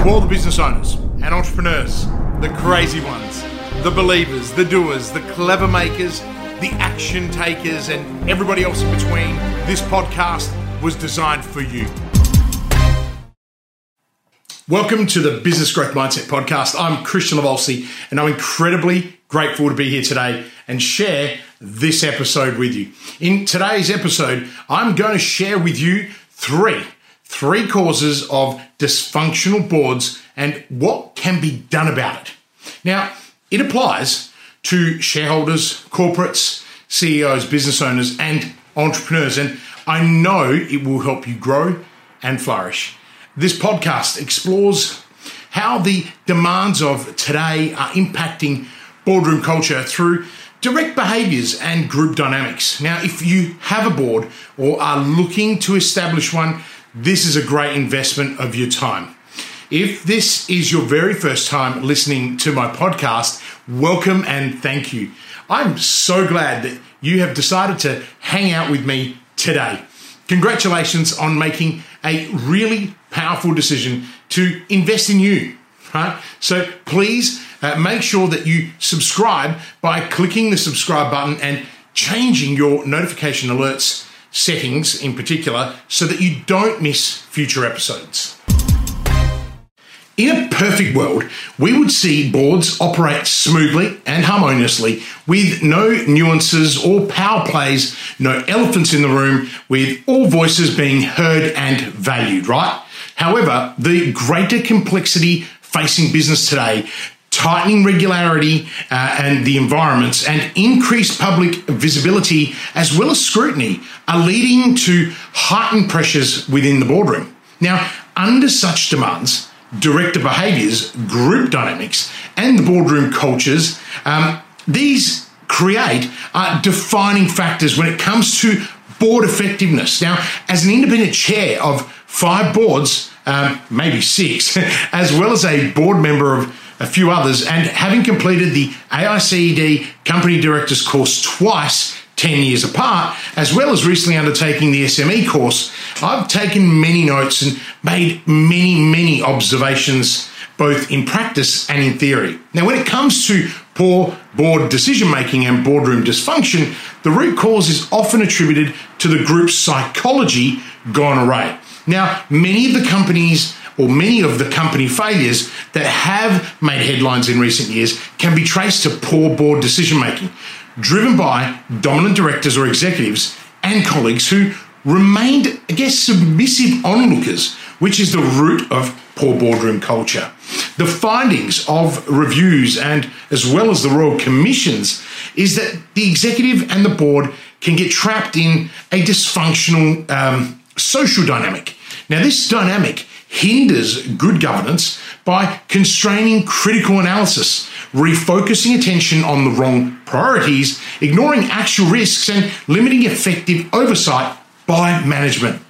To all the business owners and entrepreneurs, the crazy ones, the believers, the doers, the clever makers, the action takers, and everybody else in between, this podcast was designed for you. Welcome to the Business Growth Mindset Podcast. I'm Christian Lavolsi, and I'm incredibly grateful to be here today and share this episode with you. In today's episode, I'm going to share with you three three causes of dysfunctional boards and what can be done about it. Now, it applies to shareholders, corporates, CEOs, business owners, and entrepreneurs, and I know it will help you grow and flourish. This podcast explores how the demands of today are impacting boardroom culture through direct behaviors and group dynamics. Now, if you have a board or are looking to establish one, this is a great investment of your time. If this is your very first time listening to my podcast, welcome and thank you. I'm so glad that you have decided to hang out with me today. Congratulations on making a really powerful decision to invest in you. Right? So please uh, make sure that you subscribe by clicking the subscribe button and changing your notification alerts settings in particular so that you don't miss future episodes. In a perfect world, we would see boards operate smoothly and harmoniously with no nuances or power plays, no elephants in the room, with all voices being heard and valued, right? However, the greater complexity facing business today tightening regularity uh, and the environments and increased public visibility as well as scrutiny are leading to heightened pressures within the boardroom. Now, under such demands, director behaviours, group dynamics, and the boardroom cultures, um, these create uh, defining factors when it comes to board effectiveness. Now, as an independent chair of five boards, um, maybe six, as well as a board member of a few others, and having completed the AICD Company Directors course twice 10 years apart, as well as recently undertaking the SME course, I've taken many notes and made many, many observations, both in practice and in theory. Now, when it comes to poor board decision making and boardroom dysfunction, the root cause is often attributed to the group's psychology gone awry. Now, many of the companies or many of the company failures that have made headlines in recent years can be traced to poor board decision making, driven by dominant directors or executives and colleagues who remained, I guess, submissive onlookers, which is the root of poor boardroom culture. The findings of reviews and as well as the Royal Commissions is that the executive and the board can get trapped in a dysfunctional um, social dynamic. Now, this dynamic hinders good governance by constraining critical analysis, refocusing attention on the wrong priorities, ignoring actual risks, and limiting effective oversight by management.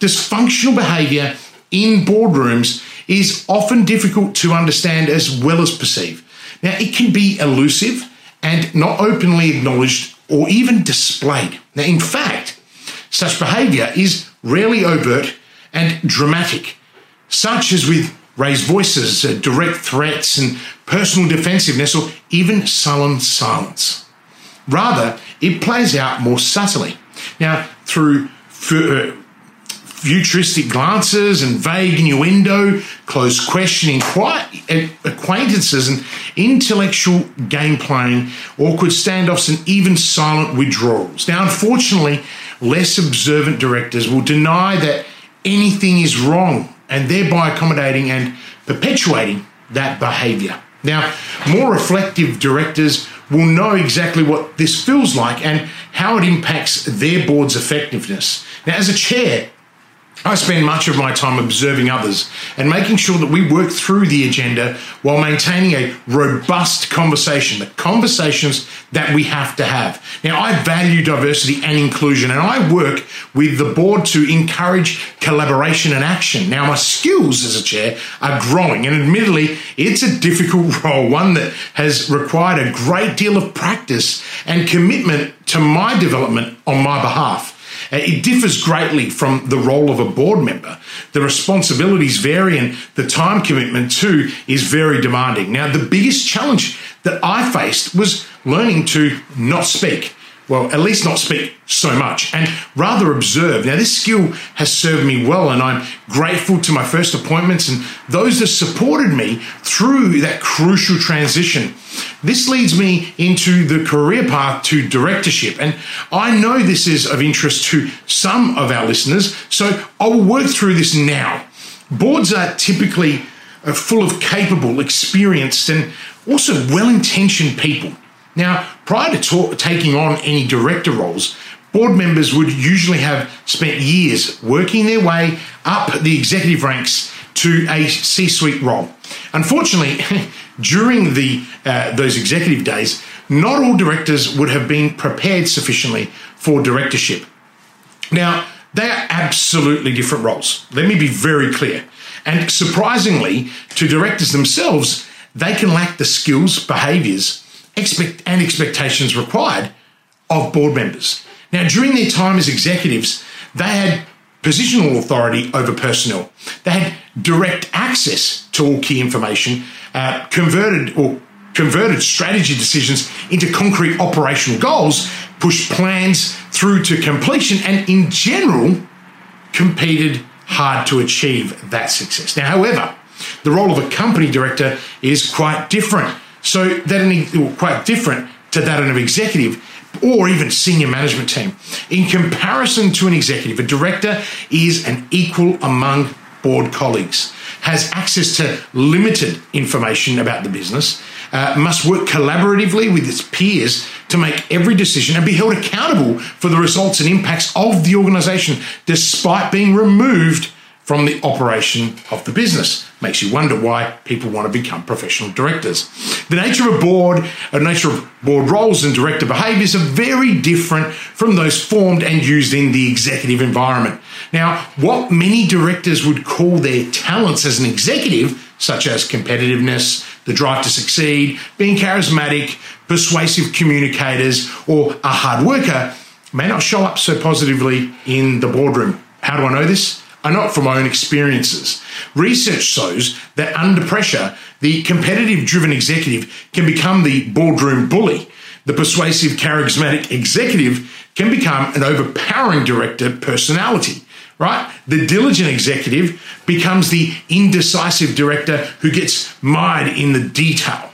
Dysfunctional behavior in boardrooms is often difficult to understand as well as perceive. Now, it can be elusive and not openly acknowledged or even displayed. Now, in fact, such behavior is rarely overt and dramatic such as with raised voices, uh, direct threats, and personal defensiveness, or even sullen silence. Rather, it plays out more subtly. Now, through uh, futuristic glances and vague innuendo, close questioning, quiet acquaintances, and intellectual game playing, awkward standoffs, and even silent withdrawals. Now, unfortunately, less observant directors will deny that anything is wrong and thereby accommodating and perpetuating that behavior. Now, more reflective directors will know exactly what this feels like and how it impacts their board's effectiveness. Now, as a chair, I spend much of my time observing others and making sure that we work through the agenda while maintaining a robust conversation, the conversations that we have to have. Now, I value diversity and inclusion, and I work with the board to encourage collaboration and action. Now, my skills as a chair are growing, and admittedly, it's a difficult role, one that has required a great deal of practice and commitment to my development on my behalf. It differs greatly from the role of a board member. The responsibilities vary and the time commitment too is very demanding. Now, the biggest challenge that I faced was learning to not speak well, at least not speak so much and rather observe. Now, this skill has served me well, and I'm grateful to my first appointments and those that supported me through that crucial transition. This leads me into the career path to directorship, and I know this is of interest to some of our listeners, so I will work through this now. Boards are typically uh, full of capable, experienced, and also well intentioned people. Now, prior to talk, taking on any director roles, board members would usually have spent years working their way up the executive ranks to a C suite role. Unfortunately, during the, uh, those executive days, not all directors would have been prepared sufficiently for directorship. Now, they are absolutely different roles. Let me be very clear. And surprisingly, to directors themselves, they can lack the skills, behaviors, expect and expectations required of board members. Now, during their time as executives, they had positional authority over personnel. They had direct access to all key information, uh, converted or converted strategy decisions into concrete operational goals, pushed plans through to completion, and in general, competed hard to achieve that success. Now, however, the role of a company director is quite different. So that quite different to that of an executive or even senior management team. In comparison to an executive, a director is an equal among board colleagues, has access to limited information about the business, uh, must work collaboratively with its peers to make every decision and be held accountable for the results and impacts of the organization, despite being removed from the operation of the business. Makes you wonder why people want to become professional directors. The nature of a board, the nature of board roles and director behaviors are very different from those formed and used in the executive environment. Now, what many directors would call their talents as an executive, such as competitiveness, the drive to succeed, being charismatic, persuasive communicators, or a hard worker, may not show up so positively in the boardroom. How do I know this? Are not from my own experiences. Research shows that under pressure, the competitive driven executive can become the boardroom bully. The persuasive, charismatic executive can become an overpowering director personality, right? The diligent executive becomes the indecisive director who gets mired in the detail.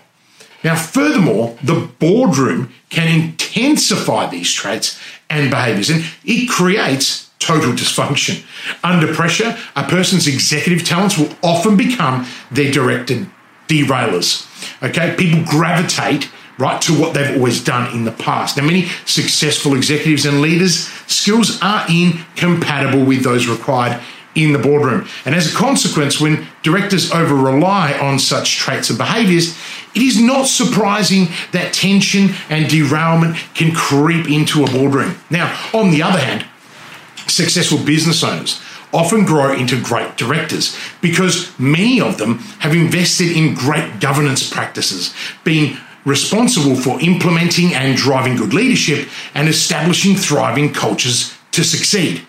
Now, furthermore, the boardroom can intensify these traits and behaviors, and it creates total dysfunction. Under pressure, a person's executive talents will often become their directed derailers. Okay, people gravitate right to what they've always done in the past. Now, many successful executives and leaders' skills are incompatible with those required in the boardroom. And as a consequence, when directors over rely on such traits and behaviors, it is not surprising that tension and derailment can creep into a boardroom. Now, on the other hand, successful business owners often grow into great directors because many of them have invested in great governance practices, being responsible for implementing and driving good leadership and establishing thriving cultures to succeed.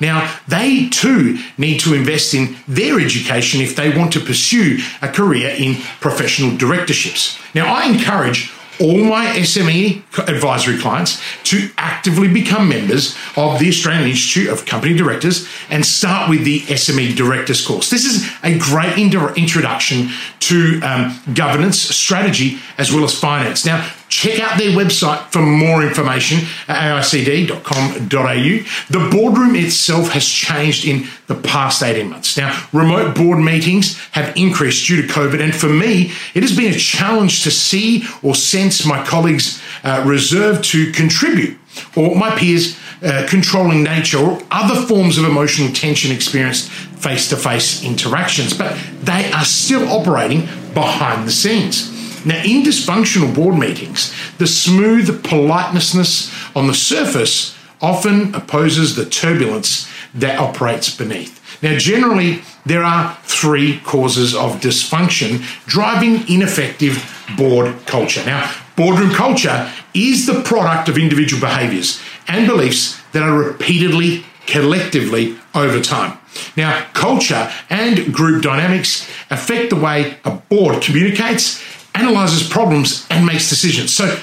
Now, they too need to invest in their education if they want to pursue a career in professional directorships. Now, I encourage all my SME advisory clients to actively become members of the Australian Institute of Company Directors and start with the SME Directors course. This is a great introduction to um, governance, strategy, as well as finance. Now, check out their website for more information at aicd.com.au. The boardroom itself has changed in the past 18 months. Now, remote board meetings have increased due to COVID, and for me, it has been a challenge to see or sense my colleagues uh, reserved to contribute or my peers uh, controlling nature or other forms of emotional tension experienced face to face interactions, but they are still operating behind the scenes. Now, in dysfunctional board meetings, the smooth politeness on the surface often opposes the turbulence that operates beneath. Now, generally, there are three causes of dysfunction driving ineffective board culture. Now, boardroom culture is the product of individual behaviors and beliefs that are repeatedly, collectively over time. Now, culture and group dynamics affect the way a board communicates, analyzes problems, and makes decisions. So,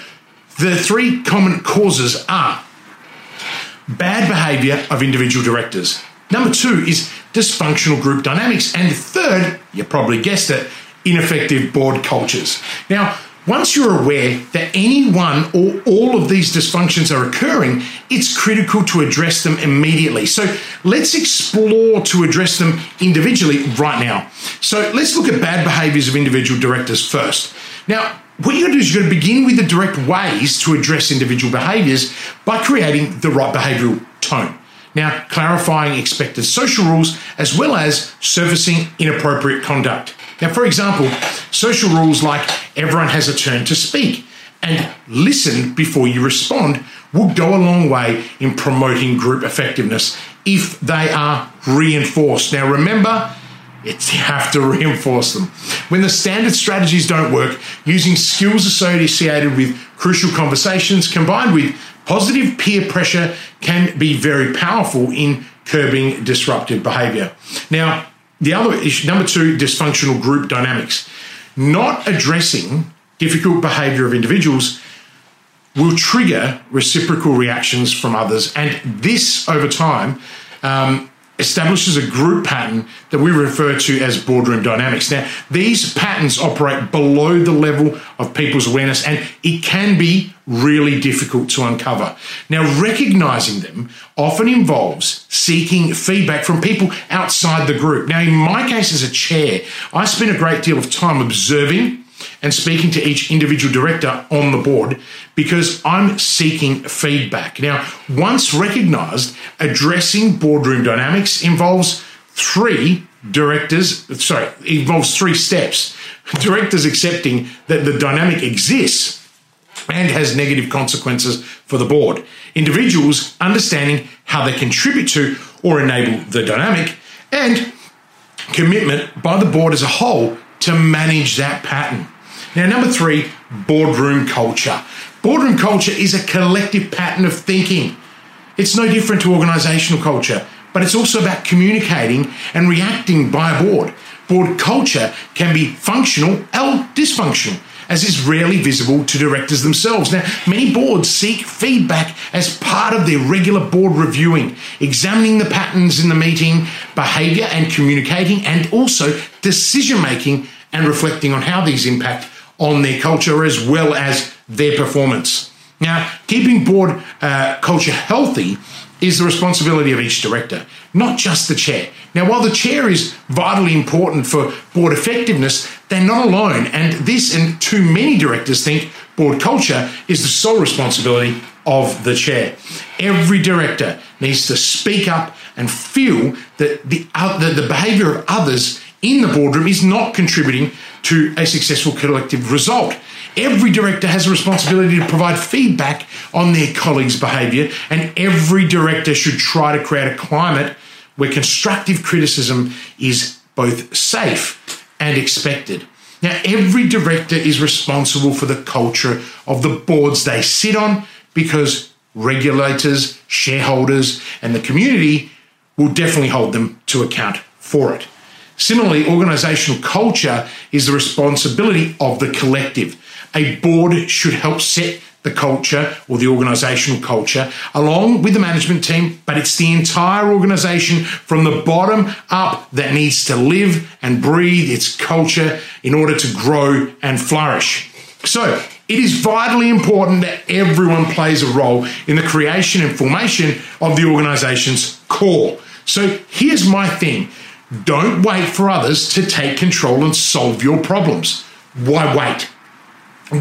the three common causes are bad behavior of individual directors. Number two is dysfunctional group dynamics. And third, you probably guessed it, ineffective board cultures. Now, once you're aware that any one or all of these dysfunctions are occurring, it's critical to address them immediately. So let's explore to address them individually right now. So let's look at bad behaviors of individual directors first. Now, what you're going to do is you're going to begin with the direct ways to address individual behaviors by creating the right behavioral tone. Now, clarifying expected social rules as well as surfacing inappropriate conduct. Now, for example, social rules like everyone has a turn to speak and listen before you respond will go a long way in promoting group effectiveness if they are reinforced. Now, remember, it's, you have to reinforce them. When the standard strategies don't work, using skills associated with crucial conversations combined with positive peer pressure can be very powerful in curbing disruptive behavior. Now, the other issue, number two, dysfunctional group dynamics. Not addressing difficult behavior of individuals will trigger reciprocal reactions from others, and this over time um, establishes a group pattern that we refer to as boardroom dynamics. Now, these patterns operate below the level of people's awareness, and it can be really difficult to uncover. Now, recognizing them often involves seeking feedback from people outside the group. Now, in my case as a chair, I spend a great deal of time observing and speaking to each individual director on the board because I'm seeking feedback. Now, once recognized, addressing boardroom dynamics involves three directors, sorry, involves three steps. Directors accepting that the dynamic exists and has negative consequences for the board. Individuals understanding how they contribute to or enable the dynamic, and commitment by the board as a whole to manage that pattern. Now, number three, boardroom culture. Boardroom culture is a collective pattern of thinking. It's no different to organizational culture, but it's also about communicating and reacting by a board. Board culture can be functional or dysfunctional, as is rarely visible to directors themselves. Now, many boards seek feedback as part of their regular board reviewing, examining the patterns in the meeting, behavior and communicating, and also decision making and reflecting on how these impact on their culture as well as their performance. Now, keeping board uh, culture healthy is the responsibility of each director, not just the chair. Now, while the chair is vitally important for board effectiveness, they're not alone. And this and too many directors think board culture is the sole responsibility of the chair. Every director needs to speak up and feel that the, the, the behavior of others in the boardroom is not contributing to a successful collective result. Every director has a responsibility to provide feedback on their colleagues' behaviour, and every director should try to create a climate where constructive criticism is both safe and expected. Now, every director is responsible for the culture of the boards they sit on because regulators, shareholders, and the community will definitely hold them to account for it. Similarly, organizational culture is the responsibility of the collective. A board should help set the culture or the organizational culture along with the management team, but it's the entire organization from the bottom up that needs to live and breathe its culture in order to grow and flourish. So, it is vitally important that everyone plays a role in the creation and formation of the organization's core. So, here's my thing don't wait for others to take control and solve your problems. Why wait?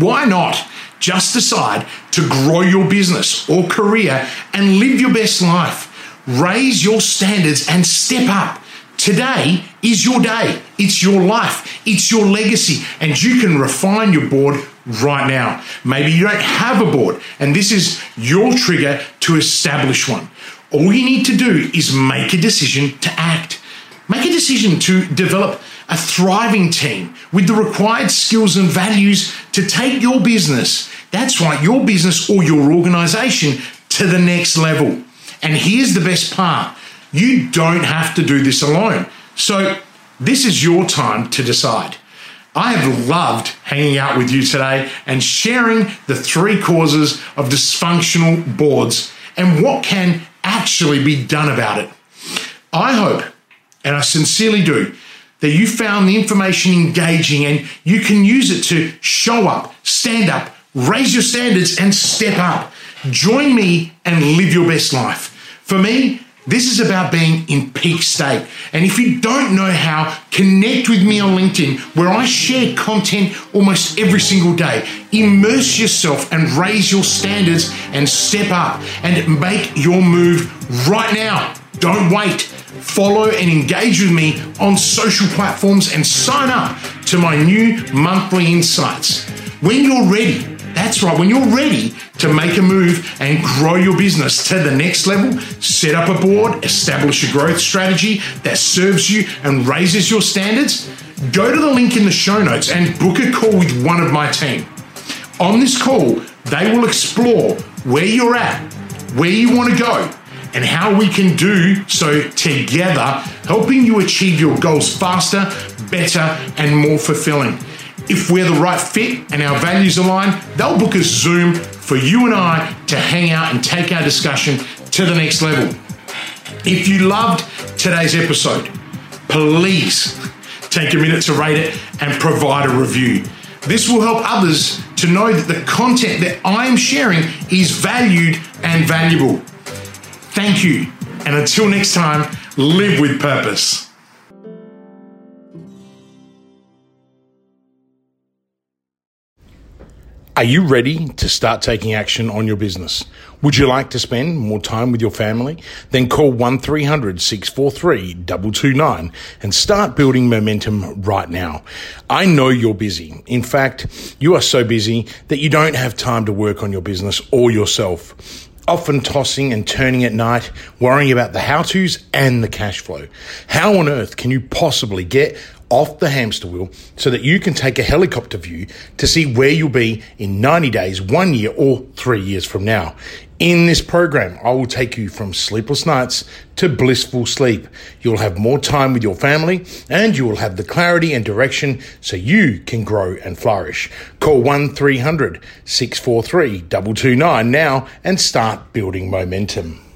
Why not just decide to grow your business or career and live your best life? Raise your standards and step up. Today is your day. It's your life. It's your legacy. And you can refine your board right now. Maybe you don't have a board, and this is your trigger to establish one. All you need to do is make a decision to act. Make a decision to develop a thriving team with the required skills and values to take your business, that's right, your business or your organization to the next level. And here's the best part you don't have to do this alone. So, this is your time to decide. I have loved hanging out with you today and sharing the three causes of dysfunctional boards and what can actually be done about it. I hope, and I sincerely do, that you found the information engaging and you can use it to show up, stand up, raise your standards, and step up. Join me and live your best life. For me, this is about being in peak state. And if you don't know how, connect with me on LinkedIn where I share content almost every single day. Immerse yourself and raise your standards and step up and make your move right now. Don't wait. Follow and engage with me on social platforms and sign up to my new monthly insights. When you're ready, that's right. When you're ready to make a move and grow your business to the next level, set up a board, establish a growth strategy that serves you and raises your standards, go to the link in the show notes and book a call with one of my team. On this call, they will explore where you're at, where you want to go, and how we can do so together, helping you achieve your goals faster, better, and more fulfilling. If we're the right fit and our values align, they'll book a Zoom for you and I to hang out and take our discussion to the next level. If you loved today's episode, please take a minute to rate it and provide a review. This will help others to know that the content that I am sharing is valued and valuable. Thank you. And until next time, live with purpose. Are you ready to start taking action on your business? Would you like to spend more time with your family? Then call 1300 643 229 and start building momentum right now. I know you're busy. In fact, you are so busy that you don't have time to work on your business or yourself often tossing and turning at night, worrying about the how to's and the cash flow. How on earth can you possibly get off the hamster wheel so that you can take a helicopter view to see where you'll be in 90 days, one year, or three years from now. In this program, I will take you from sleepless nights to blissful sleep. You'll have more time with your family and you will have the clarity and direction so you can grow and flourish. Call 1 300 643 229 now and start building momentum.